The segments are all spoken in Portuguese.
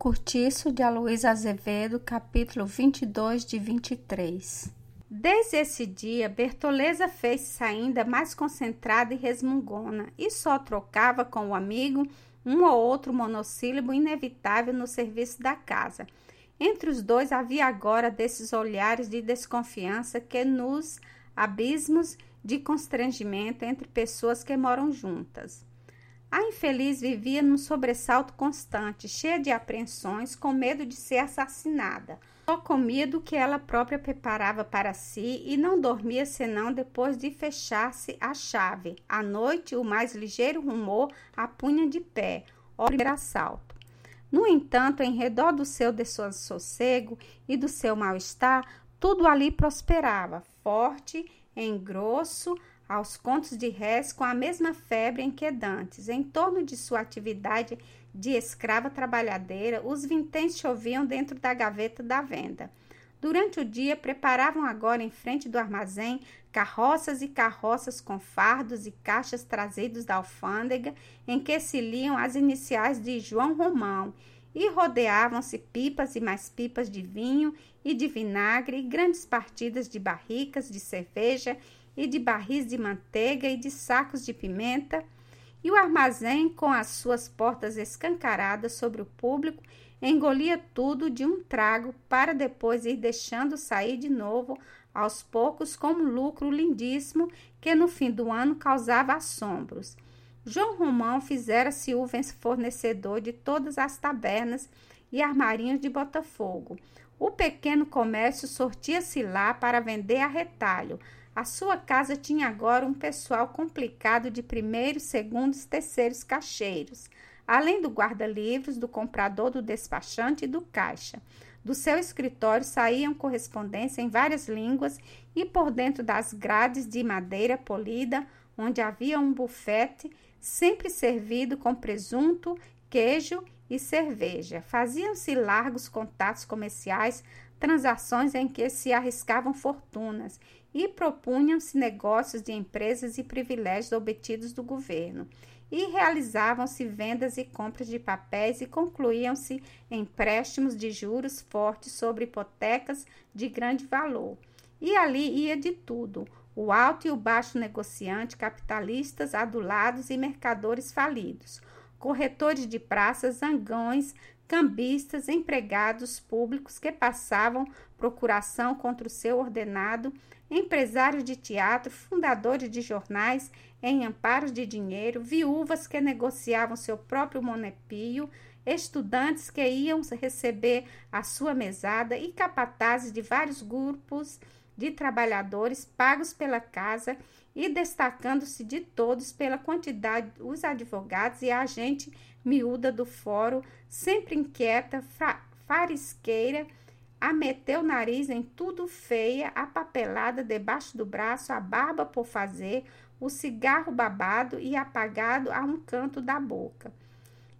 Curtiço de Aloysio Azevedo, capítulo 22 de 23. Desde esse dia, Bertoleza fez-se ainda mais concentrada e resmungona, e só trocava com o amigo um ou outro monossílabo inevitável no serviço da casa. Entre os dois havia agora desses olhares de desconfiança que nos abismos de constrangimento entre pessoas que moram juntas. A infeliz vivia num sobressalto constante, cheia de apreensões, com medo de ser assassinada. Só comia do que ela própria preparava para si e não dormia senão depois de fechar-se a chave. À noite, o mais ligeiro rumor a punha de pé, o primeiro assalto. No entanto, em redor do seu dessossego e do seu mal-estar, tudo ali prosperava, forte, em grosso, aos contos de réis com a mesma febre inquietantes. Em torno de sua atividade de escrava trabalhadeira, os vinténs choviam dentro da gaveta da venda. Durante o dia, preparavam agora em frente do armazém carroças e carroças com fardos e caixas trazidos da alfândega, em que se liam as iniciais de João Romão, e rodeavam-se pipas e mais pipas de vinho e de vinagre, e grandes partidas de barricas de cerveja e de barris de manteiga e de sacos de pimenta, e o armazém, com as suas portas escancaradas sobre o público, engolia tudo de um trago para depois ir deixando sair de novo aos poucos com um lucro lindíssimo que no fim do ano causava assombros. João Romão fizera-se o fornecedor de todas as tabernas e armarinhos de Botafogo. O pequeno comércio sortia-se lá para vender a retalho, a sua casa tinha agora um pessoal complicado de primeiros, segundos, terceiros cacheiros, além do guarda-livros, do comprador, do despachante e do caixa. Do seu escritório saíam correspondência em várias línguas e por dentro das grades de madeira polida, onde havia um bufete, sempre servido com presunto, queijo e cerveja. Faziam-se largos contatos comerciais, transações em que se arriscavam fortunas e propunham-se negócios de empresas e privilégios obtidos do governo, e realizavam-se vendas e compras de papéis e concluíam-se empréstimos de juros fortes sobre hipotecas de grande valor. E ali ia de tudo: o alto e o baixo negociante, capitalistas adulados e mercadores falidos, corretores de praças, zangões, cambistas, empregados públicos que passavam procuração contra o seu ordenado empresários de teatro, fundadores de jornais em amparos de dinheiro, viúvas que negociavam seu próprio monepio, estudantes que iam receber a sua mesada e capatazes de vários grupos de trabalhadores pagos pela casa e destacando-se de todos pela quantidade os advogados e a gente miúda do fórum, sempre inquieta, farisqueira, a meteu o nariz em tudo feia, a papelada debaixo do braço, a barba por fazer, o cigarro babado e apagado a um canto da boca.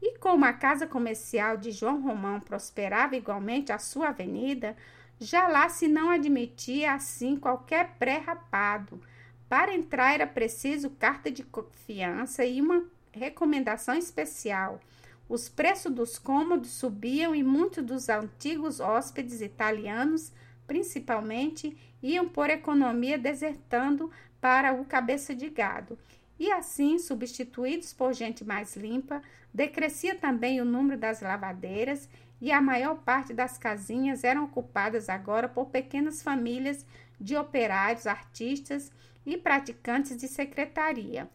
E como a casa comercial de João Romão prosperava igualmente a sua avenida, já lá se não admitia assim qualquer pré-rapado. Para entrar era preciso carta de confiança e uma recomendação especial. Os preços dos cômodos subiam e muitos dos antigos hóspedes italianos, principalmente, iam por economia desertando para o cabeça de gado. E assim, substituídos por gente mais limpa, decrescia também o número das lavadeiras e a maior parte das casinhas eram ocupadas agora por pequenas famílias de operários, artistas e praticantes de secretaria.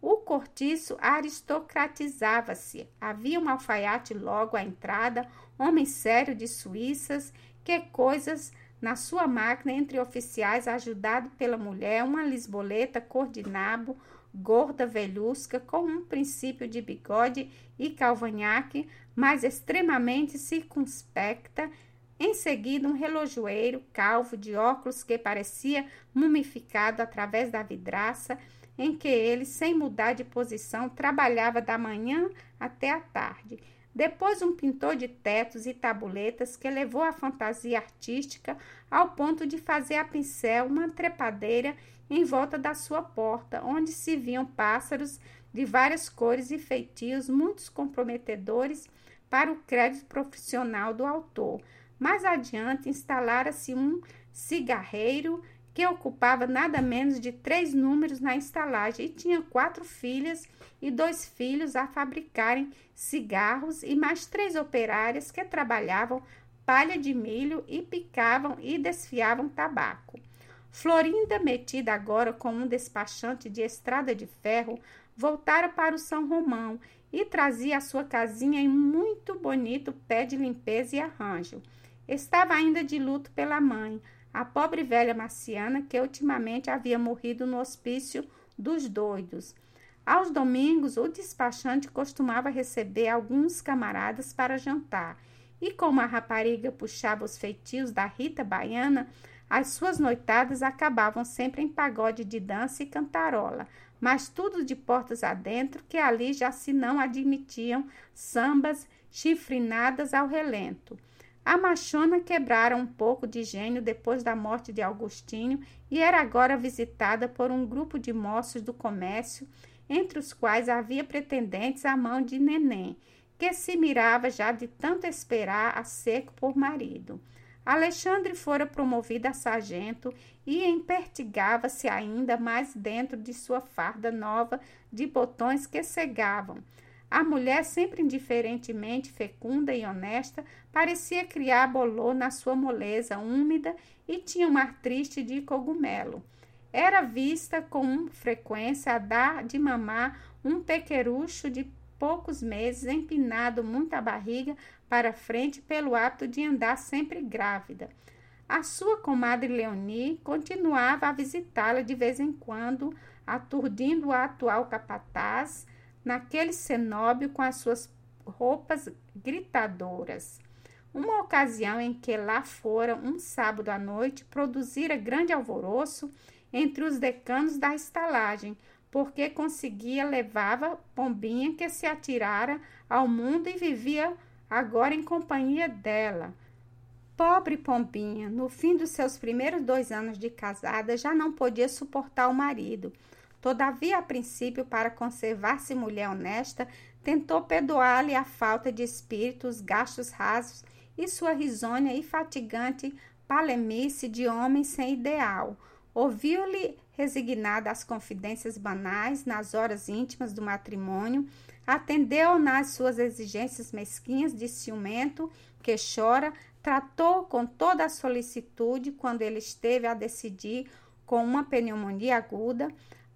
O cortiço aristocratizava-se. Havia um alfaiate logo à entrada, homem sério de Suíças, que coisas na sua máquina entre oficiais, ajudado pela mulher, uma lisboleta cor de nabo, gorda, velhusca, com um princípio de bigode e calvanhaque, mas extremamente circunspecta. Em seguida, um relojoeiro calvo de óculos que parecia mumificado através da vidraça em que ele, sem mudar de posição, trabalhava da manhã até a tarde. Depois, um pintor de tetos e tabuletas que levou a fantasia artística ao ponto de fazer a pincel uma trepadeira em volta da sua porta, onde se viam pássaros de várias cores e feitios, muitos comprometedores para o crédito profissional do autor. Mais adiante, instalara-se um cigarreiro que ocupava nada menos de três números na estalagem e tinha quatro filhas e dois filhos a fabricarem cigarros e mais três operárias que trabalhavam palha de milho e picavam e desfiavam tabaco. Florinda, metida agora como um despachante de estrada de ferro, voltara para o São Romão e trazia a sua casinha em muito bonito pé de limpeza e arranjo. Estava ainda de luto pela mãe, a pobre velha Marciana, que ultimamente havia morrido no hospício dos doidos. Aos domingos, o despachante costumava receber alguns camaradas para jantar, e como a rapariga puxava os feitios da Rita Baiana, as suas noitadas acabavam sempre em pagode de dança e cantarola, mas tudo de portas adentro, que ali já se não admitiam sambas chifrinadas ao relento. A machona quebrara um pouco de gênio depois da morte de Augustinho e era agora visitada por um grupo de moços do comércio, entre os quais havia pretendentes à mão de Neném, que se mirava já de tanto esperar a seco por marido. Alexandre fora promovido a sargento e empertigava-se ainda mais dentro de sua farda nova de botões que cegavam. A mulher, sempre indiferentemente fecunda e honesta, parecia criar bolô na sua moleza úmida e tinha um ar triste de cogumelo. Era vista com frequência a dar de mamar um pequerucho de poucos meses, empinado muito a barriga para frente pelo hábito de andar sempre grávida. A sua comadre Leonie continuava a visitá-la de vez em quando, aturdindo o atual capataz naquele cenóbio com as suas roupas gritadoras. Uma ocasião em que lá fora, um sábado à noite, produzira grande alvoroço entre os decanos da estalagem, porque conseguia levava Pombinha que se atirara ao mundo e vivia agora em companhia dela. Pobre Pombinha, no fim dos seus primeiros dois anos de casada, já não podia suportar o marido. Todavia, a princípio, para conservar-se mulher honesta, tentou perdoar-lhe a falta de espírito, os gastos rasos e sua risonha e fatigante palemice de homem sem ideal. Ouviu-lhe resignada às confidências banais nas horas íntimas do matrimônio, atendeu nas suas exigências mesquinhas de ciumento que chora, tratou com toda a solicitude quando ele esteve a decidir com uma pneumonia aguda,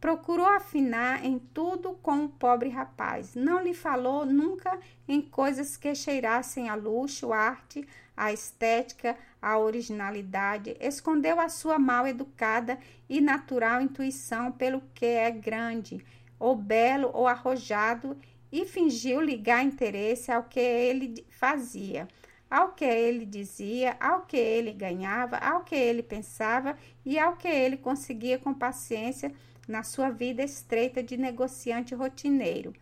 Procurou afinar em tudo com o pobre rapaz. Não lhe falou nunca em coisas que cheirassem a luxo, arte, a estética, a originalidade. Escondeu a sua mal educada e natural intuição pelo que é grande, ou belo, ou arrojado, e fingiu ligar interesse ao que ele fazia ao que ele dizia, ao que ele ganhava, ao que ele pensava e ao que ele conseguia com paciência na sua vida estreita de negociante rotineiro.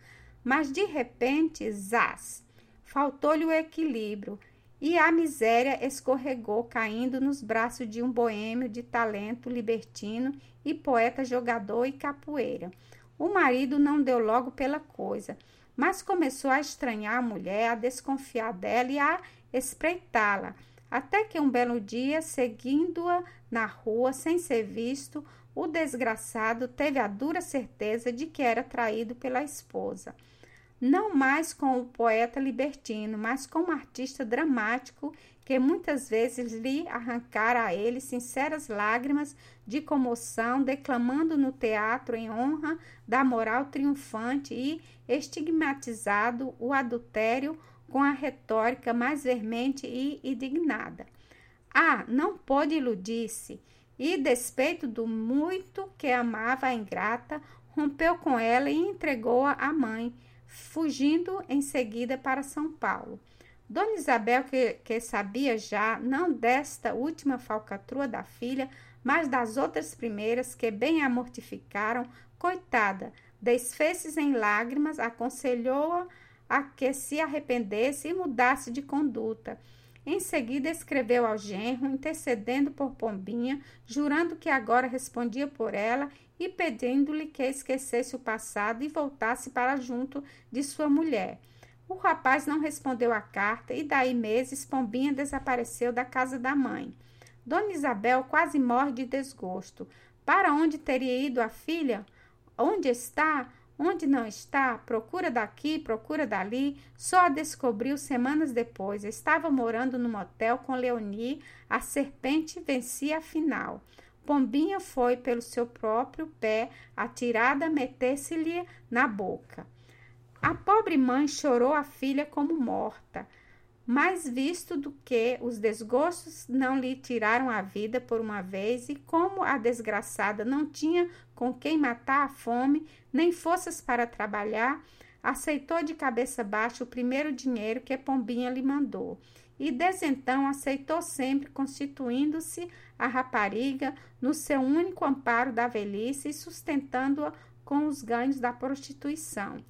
Mas de repente, zás, faltou-lhe o equilíbrio e a miséria escorregou, caindo nos braços de um boêmio de talento libertino e poeta jogador e capoeira. O marido não deu logo pela coisa, mas começou a estranhar a mulher, a desconfiar dela e a espreitá-la, até que um belo dia, seguindo-a na rua sem ser visto, o desgraçado teve a dura certeza de que era traído pela esposa. Não mais com o poeta libertino, mas com um artista dramático que muitas vezes lhe arrancara a ele sinceras lágrimas de comoção, declamando no teatro em honra da moral triunfante e estigmatizado o adultério com a retórica mais vermente e indignada. Ah, não pôde iludir-se e, despeito do muito que amava a ingrata, rompeu com ela e entregou-a à mãe, fugindo em seguida para São Paulo. Dona Isabel, que, que sabia já, não desta última falcatrua da filha, mas das outras primeiras que bem a mortificaram, coitada, desfez-se em lágrimas, aconselhou-a a que se arrependesse e mudasse de conduta. Em seguida, escreveu ao genro, intercedendo por Pombinha, jurando que agora respondia por ela e pedindo-lhe que esquecesse o passado e voltasse para junto de sua mulher. O rapaz não respondeu à carta e daí meses Pombinha desapareceu da casa da mãe. Dona Isabel quase morre de desgosto. Para onde teria ido a filha? Onde está? Onde não está? Procura daqui, procura dali. Só a descobriu semanas depois. Estava morando no motel com Leonie. A serpente vencia afinal. Pombinha foi pelo seu próprio pé, atirada, meter-se-lhe na boca. A pobre mãe chorou a filha como morta. Mais visto do que os desgostos não lhe tiraram a vida por uma vez, e como a desgraçada não tinha com quem matar a fome, nem forças para trabalhar, aceitou de cabeça baixa o primeiro dinheiro que Pombinha lhe mandou. E desde então aceitou sempre, constituindo-se a rapariga no seu único amparo da velhice e sustentando-a com os ganhos da prostituição.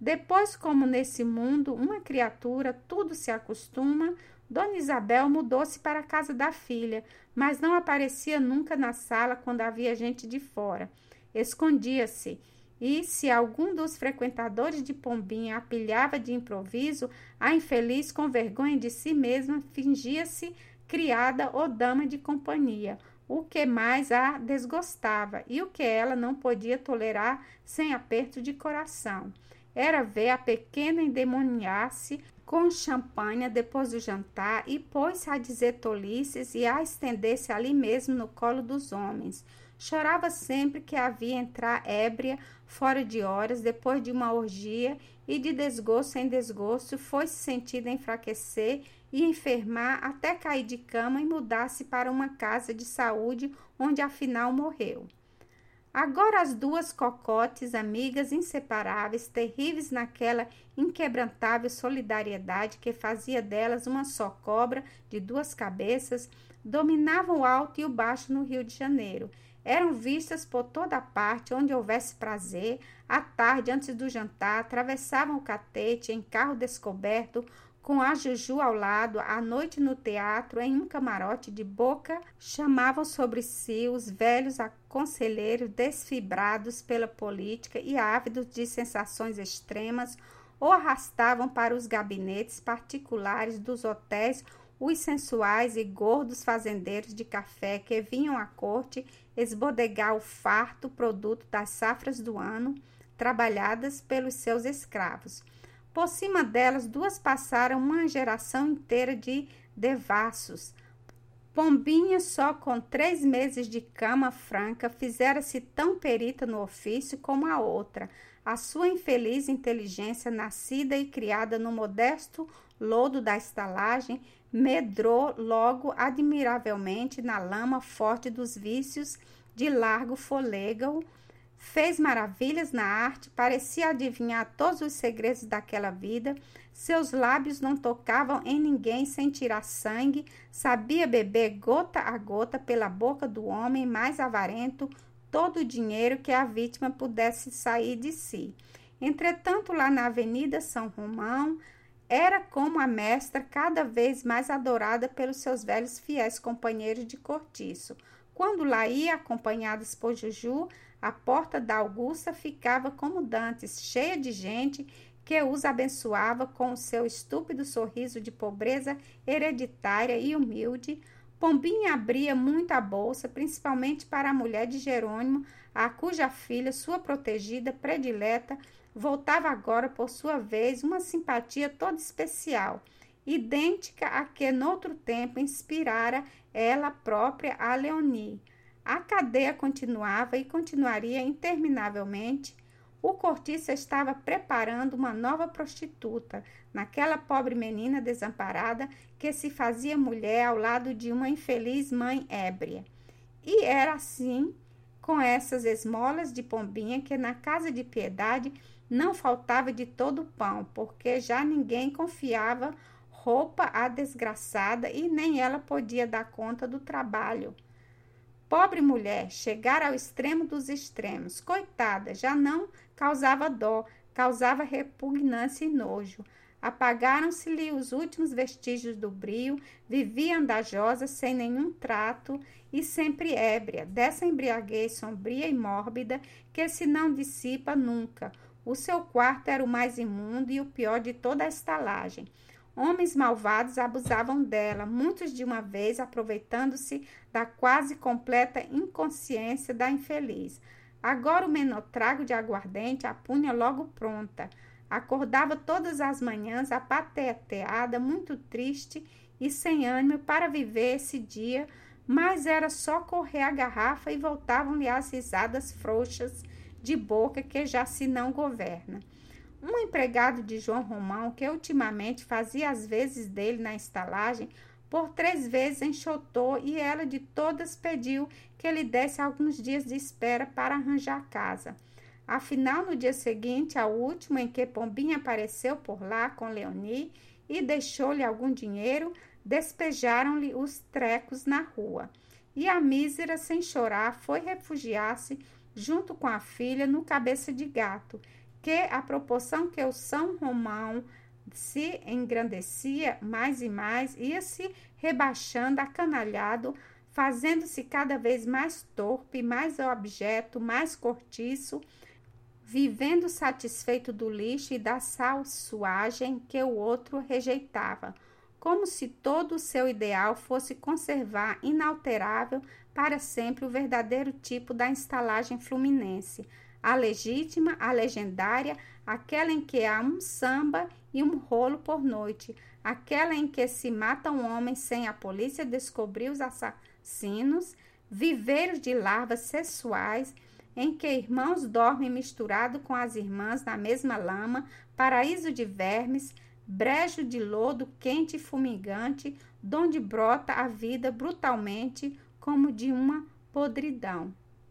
Depois, como nesse mundo uma criatura tudo se acostuma, Dona Isabel mudou-se para a casa da filha, mas não aparecia nunca na sala quando havia gente de fora. Escondia-se, e se algum dos frequentadores de Pombinha a pilhava de improviso, a infeliz, com vergonha de si mesma, fingia-se criada ou dama de companhia, o que mais a desgostava e o que ela não podia tolerar sem aperto de coração era ver a pequena endemoniar-se com champanhe depois do jantar e pôs-se a dizer tolices e a estender-se ali mesmo no colo dos homens. Chorava sempre que havia entrar ébria, fora de horas, depois de uma orgia, e de desgosto em desgosto foi-se sentida enfraquecer e enfermar até cair de cama e mudar-se para uma casa de saúde, onde afinal morreu. Agora as duas cocotes, amigas inseparáveis, terríveis naquela inquebrantável solidariedade que fazia delas uma só cobra de duas cabeças, dominavam o alto e o baixo no Rio de Janeiro. Eram vistas por toda parte onde houvesse prazer. À tarde, antes do jantar, atravessavam o catete em carro descoberto, com a Juju ao lado, à noite no teatro, em um camarote de boca, chamavam sobre si os velhos conselheiros desfibrados pela política e ávidos de sensações extremas, ou arrastavam para os gabinetes particulares dos hotéis os sensuais e gordos fazendeiros de café que vinham à corte esbodegar o farto produto das safras do ano, trabalhadas pelos seus escravos. Por cima delas, duas passaram uma geração inteira de devassos. Pombinha, só com três meses de cama franca, fizera-se tão perita no ofício como a outra. A sua infeliz inteligência, nascida e criada no modesto lodo da estalagem, medrou logo admiravelmente na lama forte dos vícios de largo folêgago fez maravilhas na arte, parecia adivinhar todos os segredos daquela vida. Seus lábios não tocavam em ninguém sem tirar sangue, sabia beber gota a gota pela boca do homem mais avarento todo o dinheiro que a vítima pudesse sair de si. Entretanto, lá na Avenida São Romão, era como a mestra cada vez mais adorada pelos seus velhos fiéis companheiros de cortiço. Quando lá ia, acompanhadas por Juju, a porta da Augusta ficava como dantes, cheia de gente que os abençoava com o seu estúpido sorriso de pobreza hereditária e humilde. Pombinha abria muito a bolsa, principalmente para a mulher de Jerônimo, a cuja filha, sua protegida predileta, voltava agora por sua vez uma simpatia toda especial, idêntica à que noutro tempo inspirara ela própria a Leonie. A cadeia continuava e continuaria interminavelmente. O cortiço estava preparando uma nova prostituta, naquela pobre menina desamparada que se fazia mulher ao lado de uma infeliz mãe ébria. E era assim, com essas esmolas de pombinha, que na casa de piedade não faltava de todo pão, porque já ninguém confiava roupa à desgraçada e nem ela podia dar conta do trabalho. Pobre mulher, chegar ao extremo dos extremos. Coitada, já não causava dó, causava repugnância e nojo. Apagaram-se-lhe os últimos vestígios do brio, vivia andajosa, sem nenhum trato e sempre ébria, dessa embriaguez sombria e mórbida que se não dissipa nunca. O seu quarto era o mais imundo e o pior de toda a estalagem. Homens malvados abusavam dela, muitos de uma vez aproveitando-se da quase completa inconsciência da infeliz. Agora o menor trago de aguardente a punha logo pronta. Acordava todas as manhãs apateteada, muito triste e sem ânimo para viver esse dia, mas era só correr a garrafa e voltavam-lhe as risadas frouxas de boca que já se não governa. Um empregado de João Romão, que ultimamente fazia as vezes dele na estalagem, por três vezes enxotou e ela de todas pediu que ele desse alguns dias de espera para arranjar casa. Afinal, no dia seguinte, ao último em que Pombinha apareceu por lá com Leoni e deixou-lhe algum dinheiro, despejaram-lhe os trecos na rua. E a mísera, sem chorar, foi refugiar-se junto com a filha no cabeça de gato que a proporção que o São Romão se engrandecia mais e mais, ia se rebaixando, acanalhado, fazendo-se cada vez mais torpe, mais objeto, mais cortiço, vivendo satisfeito do lixo e da salsuagem que o outro rejeitava, como se todo o seu ideal fosse conservar inalterável para sempre o verdadeiro tipo da estalagem fluminense, a legítima, a legendária, aquela em que há um samba e um rolo por noite, aquela em que se mata um homem sem a polícia descobrir os assassinos, viveiros de larvas sexuais, em que irmãos dormem misturados com as irmãs na mesma lama, paraíso de vermes, brejo de lodo quente e fumigante, donde brota a vida brutalmente como de uma podridão.